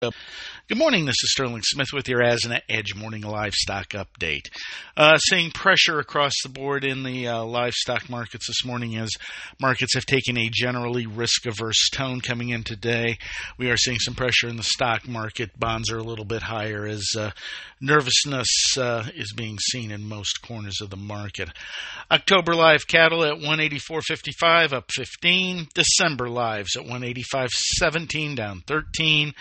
Good morning. This is Sterling Smith with your Asna Edge Morning Livestock Update. Uh, seeing pressure across the board in the uh, livestock markets this morning as markets have taken a generally risk averse tone coming in today. We are seeing some pressure in the stock market. Bonds are a little bit higher as uh, nervousness uh, is being seen in most corners of the market. October live cattle at 184.55 up 15. December lives at 185.17 down 13.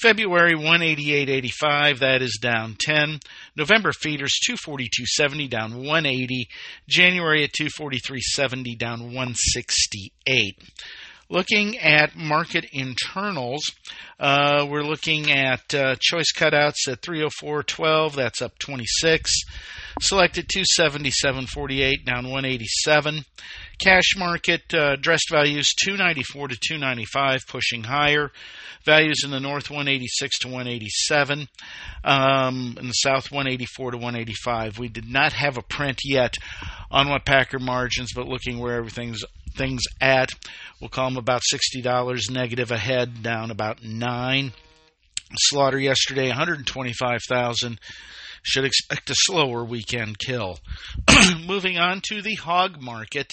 February 188.85, that is down 10. November feeders 242.70 down 180. January at 243.70 down 168. Looking at market internals, uh, we're looking at uh, choice cutouts at 304.12, that's up 26. Selected 277.48, down 187. Cash market uh, dressed values 294 to 295, pushing higher. Values in the north 186 to 187. Um, in the south 184 to 185. We did not have a print yet on what Packer margins, but looking where everything's things at, we'll call them about $60 negative ahead, down about nine. Slaughter yesterday 125,000 should expect a slower weekend kill. Moving on to the hog market.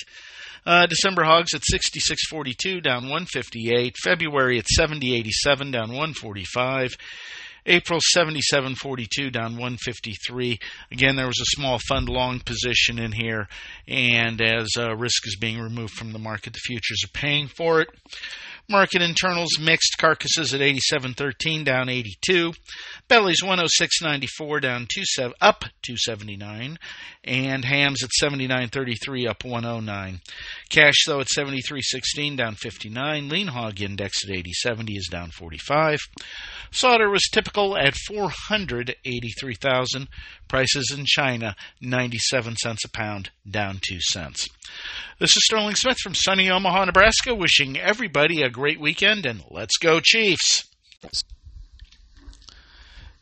Uh, December hogs at 66.42, down 158. February at 70.87, down 145. April 77.42, down 153. Again, there was a small fund long position in here, and as uh, risk is being removed from the market, the futures are paying for it. Market internals mixed carcasses at 87.13 down 82. Bellies 106.94 down 27 up 279 and hams at 79.33 up 109. Cash though at 73.16 down 59. Lean hog index at 80.70 is down 45. Solder was typical at 483,000. Prices in China 97 cents a pound down 2 cents. This is Sterling Smith from sunny Omaha, Nebraska, wishing everybody a great weekend and let's go, Chiefs!